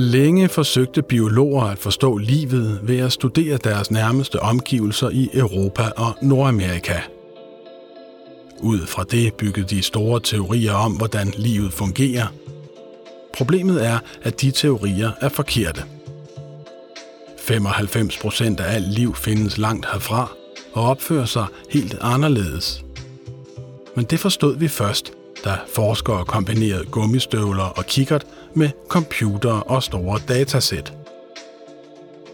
Længe forsøgte biologer at forstå livet ved at studere deres nærmeste omgivelser i Europa og Nordamerika. Ud fra det byggede de store teorier om, hvordan livet fungerer. Problemet er, at de teorier er forkerte. 95 procent af alt liv findes langt herfra og opfører sig helt anderledes. Men det forstod vi først, da forskere kombinerede gummistøvler og kikkert med computer og store datasæt.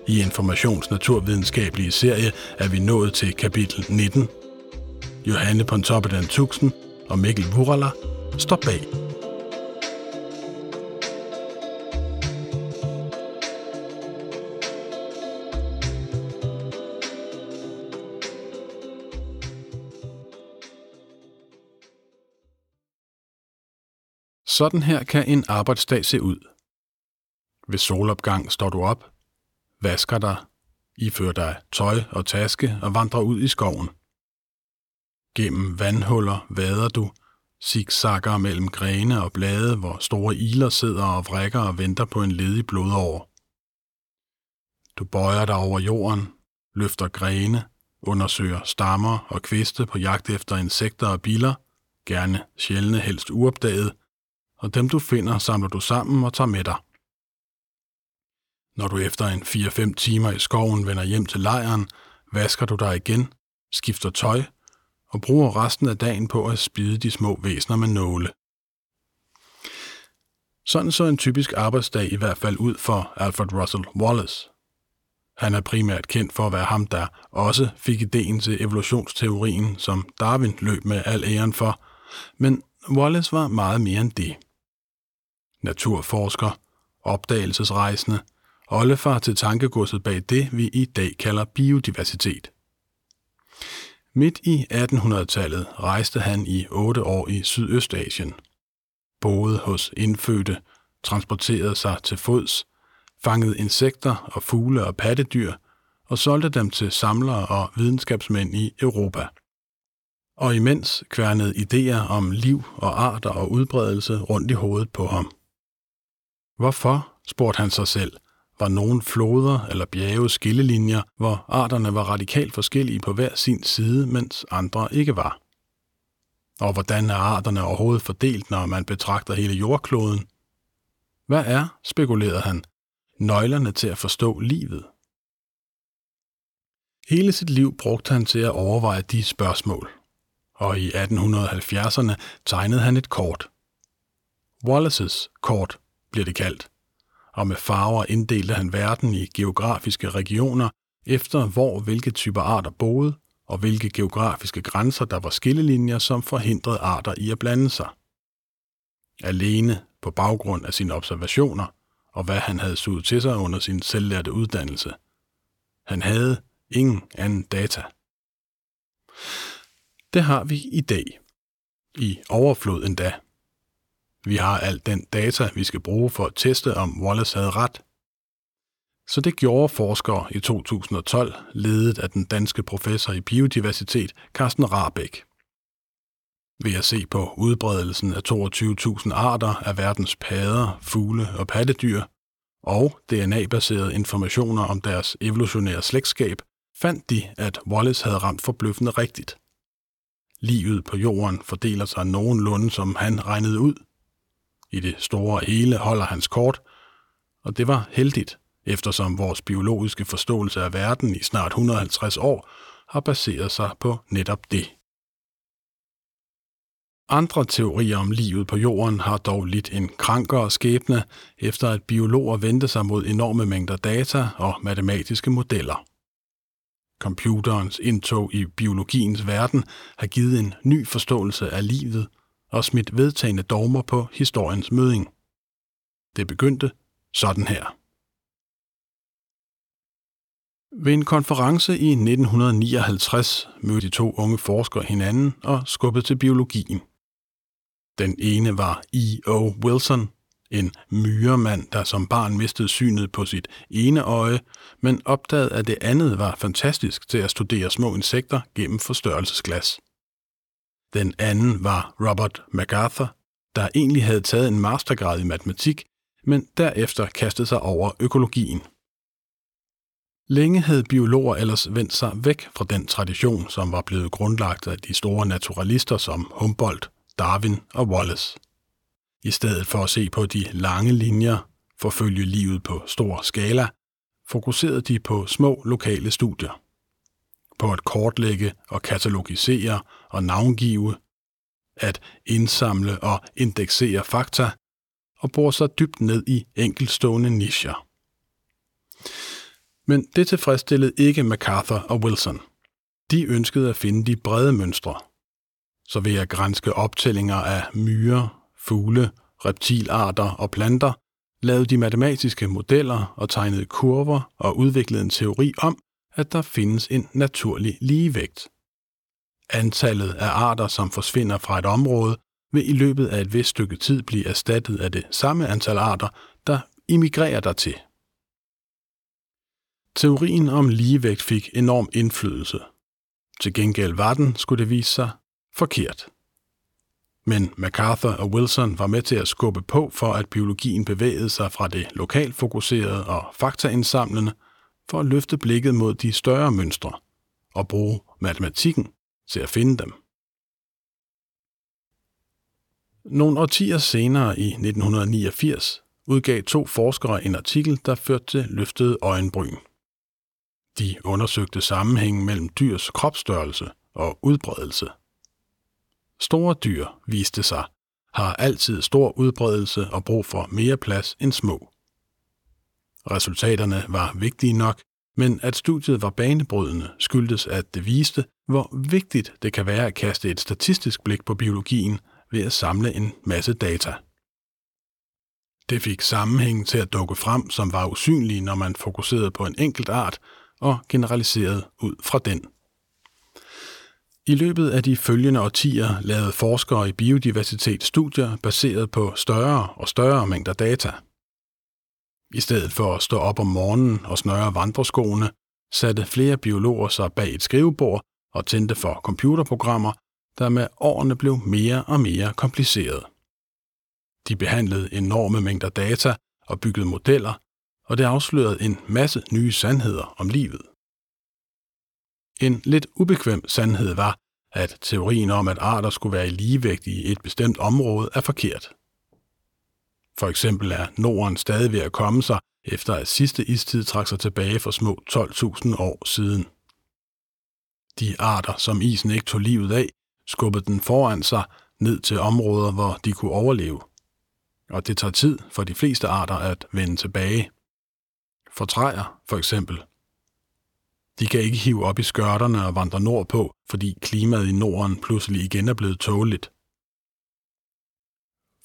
I informationsnaturvidenskabelige serie er vi nået til kapitel 19. Johanne Pontoppidan Tuxen og Mikkel Wurala står bag. Sådan her kan en arbejdsdag se ud. Ved solopgang står du op, vasker dig, ifører dig tøj og taske og vandrer ud i skoven. Gennem vandhuller vader du, zigzagger mellem grene og blade, hvor store iler sidder og vrikker og venter på en ledig blodår. Du bøjer dig over jorden, løfter grene, undersøger stammer og kviste på jagt efter insekter og biller, gerne sjældne helst uopdaget, og dem du finder, samler du sammen og tager med dig. Når du efter en 4-5 timer i skoven vender hjem til lejren, vasker du dig igen, skifter tøj og bruger resten af dagen på at spide de små væsner med nåle. Sådan så en typisk arbejdsdag i hvert fald ud for Alfred Russel Wallace. Han er primært kendt for at være ham, der også fik ideen til evolutionsteorien, som Darwin løb med al æren for, men Wallace var meget mere end det naturforsker, opdagelsesrejsende, oldefar til tankegodset bag det, vi i dag kalder biodiversitet. Midt i 1800-tallet rejste han i otte år i Sydøstasien. Boede hos indfødte, transporterede sig til fods, fangede insekter og fugle og pattedyr og solgte dem til samlere og videnskabsmænd i Europa. Og imens kværnede idéer om liv og arter og udbredelse rundt i hovedet på ham. Hvorfor, spurgte han sig selv, var nogen floder eller bjerge skillelinjer, hvor arterne var radikalt forskellige på hver sin side, mens andre ikke var. Og hvordan er arterne overhovedet fordelt, når man betragter hele jordkloden? Hvad er, spekulerede han, nøglerne til at forstå livet? Hele sit liv brugte han til at overveje de spørgsmål, og i 1870'erne tegnede han et kort. Wallaces kort bliver det kaldt, og med farver inddelte han verden i geografiske regioner efter hvor hvilke typer arter boede, og hvilke geografiske grænser der var skillelinjer, som forhindrede arter i at blande sig. Alene på baggrund af sine observationer og hvad han havde suget til sig under sin selvlærte uddannelse. Han havde ingen anden data. Det har vi i dag. I overflod endda. Vi har alt den data, vi skal bruge for at teste, om Wallace havde ret. Så det gjorde forskere i 2012, ledet af den danske professor i biodiversitet, Carsten Rabeck. Ved at se på udbredelsen af 22.000 arter af verdens padder, fugle og pattedyr, og DNA-baserede informationer om deres evolutionære slægtskab, fandt de, at Wallace havde ramt forbløffende rigtigt. Livet på jorden fordeler sig nogenlunde, som han regnede ud, i det store hele holder hans kort, og det var heldigt, eftersom vores biologiske forståelse af verden i snart 150 år har baseret sig på netop det. Andre teorier om livet på jorden har dog lidt en krankere skæbne, efter at biologer vendte sig mod enorme mængder data og matematiske modeller. Computerens indtog i biologiens verden har givet en ny forståelse af livet og smidt vedtagende dogmer på historiens møding. Det begyndte sådan her. Ved en konference i 1959 mødte de to unge forskere hinanden og skubbede til biologien. Den ene var E.O. Wilson, en myremand, der som barn mistede synet på sit ene øje, men opdagede, at det andet var fantastisk til at studere små insekter gennem forstørrelsesglas. Den anden var Robert MacArthur, der egentlig havde taget en mastergrad i matematik, men derefter kastede sig over økologien. Længe havde biologer ellers vendt sig væk fra den tradition, som var blevet grundlagt af de store naturalister som Humboldt, Darwin og Wallace. I stedet for at se på de lange linjer, forfølge livet på stor skala, fokuserede de på små lokale studier. På at kortlægge og katalogisere og navngive, at indsamle og indeksere fakta og bore sig dybt ned i enkeltstående nischer. Men det tilfredsstillede ikke MacArthur og Wilson. De ønskede at finde de brede mønstre. Så ved at grænske optællinger af myrer, fugle, reptilarter og planter, lavede de matematiske modeller og tegnede kurver og udviklede en teori om, at der findes en naturlig ligevægt. Antallet af arter, som forsvinder fra et område, vil i løbet af et vist stykke tid blive erstattet af det samme antal arter, der immigrerer dertil. Teorien om ligevægt fik enorm indflydelse. Til gengæld var den, skulle det vise sig, forkert. Men MacArthur og Wilson var med til at skubbe på for, at biologien bevægede sig fra det lokalt fokuserede og faktaindsamlende for at løfte blikket mod de større mønstre og bruge matematikken til at finde dem. Nogle årtier senere i 1989 udgav to forskere en artikel, der førte til løftede øjenbryn. De undersøgte sammenhængen mellem dyrs kropsstørrelse og udbredelse. Store dyr, viste sig, har altid stor udbredelse og brug for mere plads end små. Resultaterne var vigtige nok, men at studiet var banebrydende skyldtes, at det viste, hvor vigtigt det kan være at kaste et statistisk blik på biologien ved at samle en masse data. Det fik sammenhængen til at dukke frem, som var usynlige, når man fokuserede på en enkelt art og generaliserede ud fra den. I løbet af de følgende årtier lavede forskere i biodiversitet studier baseret på større og større mængder data. I stedet for at stå op om morgenen og snøre vandreskoene, satte flere biologer sig bag et skrivebord og tændte for computerprogrammer, der med årene blev mere og mere komplicerede. De behandlede enorme mængder data og byggede modeller, og det afslørede en masse nye sandheder om livet. En lidt ubekvem sandhed var, at teorien om, at arter skulle være i ligevægt i et bestemt område, er forkert. For eksempel er Norden stadig ved at komme sig, efter at sidste istid trak sig tilbage for små 12.000 år siden. De arter, som isen ikke tog livet af, skubbede den foran sig ned til områder, hvor de kunne overleve. Og det tager tid for de fleste arter at vende tilbage. For træer, for eksempel, de kan ikke hive op i skørterne og vandre nordpå, fordi klimaet i Norden pludselig igen er blevet tåligt.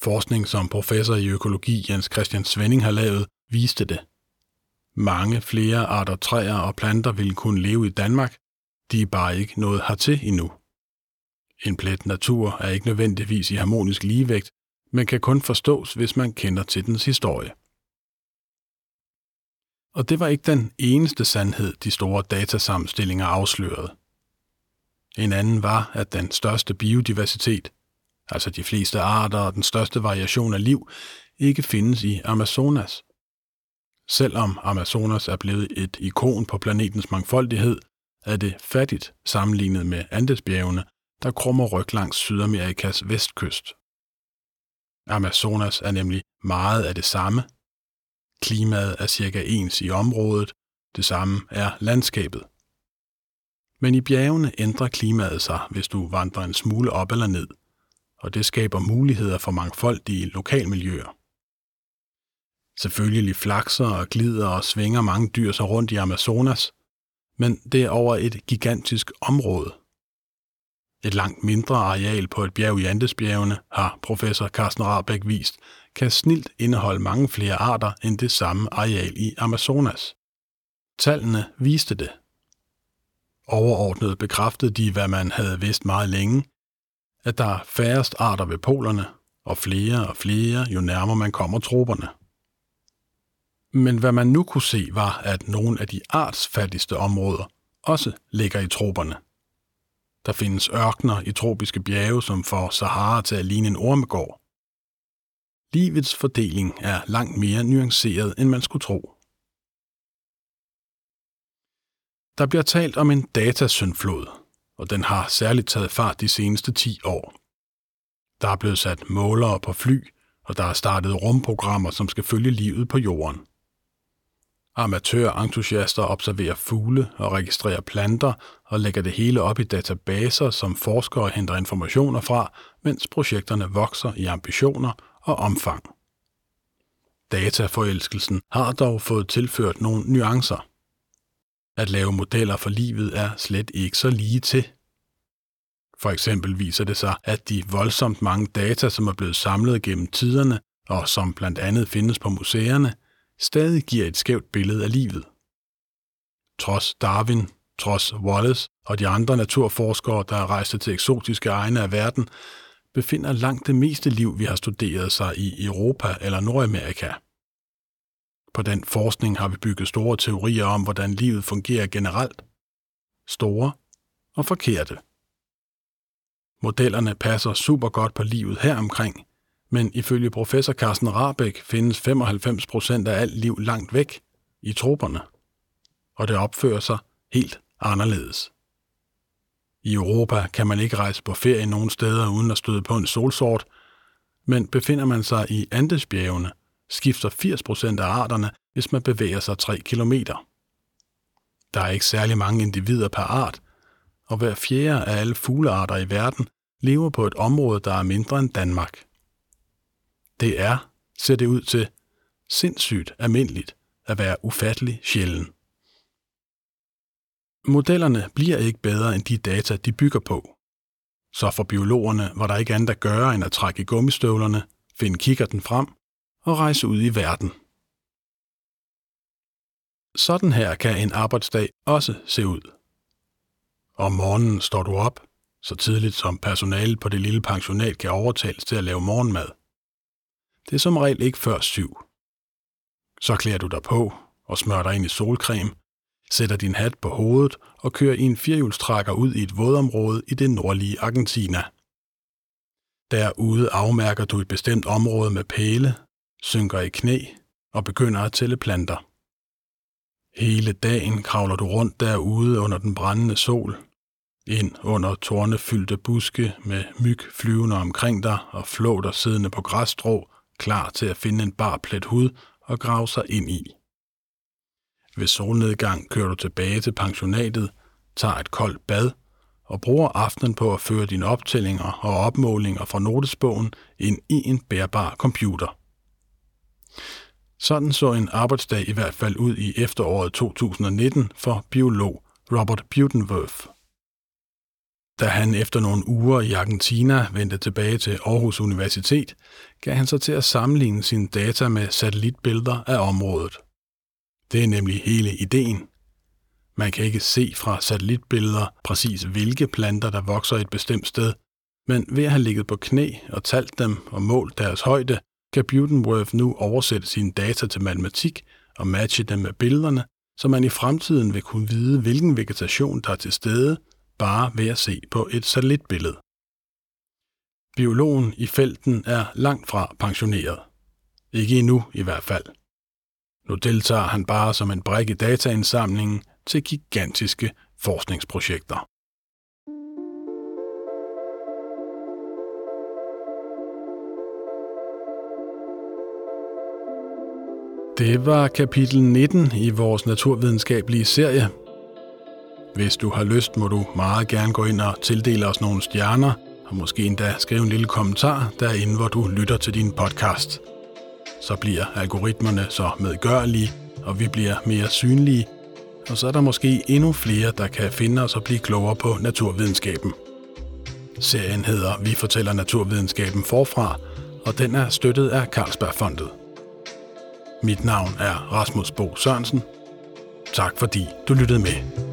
Forskning, som professor i økologi Jens Christian Svending har lavet, viste det. Mange flere arter træer og planter ville kunne leve i Danmark, de er bare ikke nået hertil endnu. En plet natur er ikke nødvendigvis i harmonisk ligevægt, men kan kun forstås, hvis man kender til dens historie. Og det var ikke den eneste sandhed, de store datasamstillinger afslørede. En anden var, at den største biodiversitet, altså de fleste arter og den største variation af liv, ikke findes i Amazonas. Selvom Amazonas er blevet et ikon på planetens mangfoldighed, er det fattigt sammenlignet med Andesbjergene, der krummer ryg langs Sydamerikas vestkyst. Amazonas er nemlig meget af det samme, Klimaet er cirka ens i området, det samme er landskabet. Men i bjergene ændrer klimaet sig, hvis du vandrer en smule op eller ned, og det skaber muligheder for mangfoldige lokalmiljøer. Selvfølgelig flakser og glider og svinger mange dyr sig rundt i Amazonas, men det er over et gigantisk område. Et langt mindre areal på et bjerg i Andesbjergene har professor Carsten Rabeck vist, kan snilt indeholde mange flere arter end det samme areal i Amazonas. Tallene viste det. Overordnet bekræftede de, hvad man havde vidst meget længe, at der er færrest arter ved polerne, og flere og flere, jo nærmere man kommer troberne. Men hvad man nu kunne se, var, at nogle af de artsfattigste områder også ligger i troberne. Der findes ørkner i tropiske bjerge, som får Sahara til at ligne en ormegård. Livets fordeling er langt mere nuanceret, end man skulle tro. Der bliver talt om en datasyndflod, og den har særligt taget fart de seneste 10 år. Der er blevet sat målere på fly, og der er startet rumprogrammer, som skal følge livet på jorden. Amatørentusiaster observerer fugle og registrerer planter og lægger det hele op i databaser, som forskere henter informationer fra, mens projekterne vokser i ambitioner og omfang. Dataforelskelsen har dog fået tilført nogle nuancer. At lave modeller for livet er slet ikke så lige til. For eksempel viser det sig, at de voldsomt mange data, som er blevet samlet gennem tiderne, og som blandt andet findes på museerne, stadig giver et skævt billede af livet. Trods Darwin, trods Wallace og de andre naturforskere, der er rejst til eksotiske egne af verden, befinder langt det meste liv, vi har studeret sig i Europa eller Nordamerika. På den forskning har vi bygget store teorier om, hvordan livet fungerer generelt. Store og forkerte. Modellerne passer super godt på livet her omkring, men ifølge professor Carsten Rabeck findes 95% af alt liv langt væk, i troperne. Og det opfører sig helt anderledes. I Europa kan man ikke rejse på ferie nogen steder uden at støde på en solsort, men befinder man sig i Andesbjergene, skifter 80% af arterne, hvis man bevæger sig 3 km. Der er ikke særlig mange individer per art, og hver fjerde af alle fuglearter i verden lever på et område, der er mindre end Danmark. Det er, ser det ud til, sindssygt almindeligt at være ufattelig sjælden. Modellerne bliver ikke bedre end de data, de bygger på. Så for biologerne var der ikke andet at gøre end at trække i gummistøvlerne, finde kikkerten frem og rejse ud i verden. Sådan her kan en arbejdsdag også se ud. Om morgenen står du op, så tidligt som personalet på det lille pensionat kan overtales til at lave morgenmad. Det er som regel ikke før syv. Så klæder du dig på og smører dig ind i solcreme, sætter din hat på hovedet og kører i en firehjulstrækker ud i et vådområde i det nordlige Argentina. Derude afmærker du et bestemt område med pæle, synker i knæ og begynder at tælle planter. Hele dagen kravler du rundt derude under den brændende sol, ind under tornefyldte buske med myg flyvende omkring dig og flåter siddende på græsstrå, klar til at finde en bar plet hud og grave sig ind i. Ved solnedgang kører du tilbage til pensionatet, tager et koldt bad og bruger aftenen på at føre dine optællinger og opmålinger fra notesbogen ind i en bærbar computer. Sådan så en arbejdsdag i hvert fald ud i efteråret 2019 for biolog Robert Butenworth. Da han efter nogle uger i Argentina vendte tilbage til Aarhus Universitet, gav han sig til at sammenligne sine data med satellitbilleder af området. Det er nemlig hele ideen. Man kan ikke se fra satellitbilleder præcis hvilke planter, der vokser et bestemt sted, men ved at have ligget på knæ og talt dem og målt deres højde, kan Butenworth nu oversætte sine data til matematik og matche dem med billederne, så man i fremtiden vil kunne vide, hvilken vegetation der er til stede, bare ved at se på et satellitbillede. Biologen i felten er langt fra pensioneret. Ikke endnu i hvert fald. Nu deltager han bare som en brik i dataindsamlingen til gigantiske forskningsprojekter. Det var kapitel 19 i vores naturvidenskabelige serie. Hvis du har lyst, må du meget gerne gå ind og tildele os nogle stjerner, og måske endda skrive en lille kommentar derinde, hvor du lytter til din podcast. Så bliver algoritmerne så medgørlige, og vi bliver mere synlige, og så er der måske endnu flere, der kan finde os og blive klogere på naturvidenskaben. Serien hedder Vi fortæller naturvidenskaben forfra, og den er støttet af Carlsbergfondet. Mit navn er Rasmus Bo Sørensen. Tak fordi du lyttede med.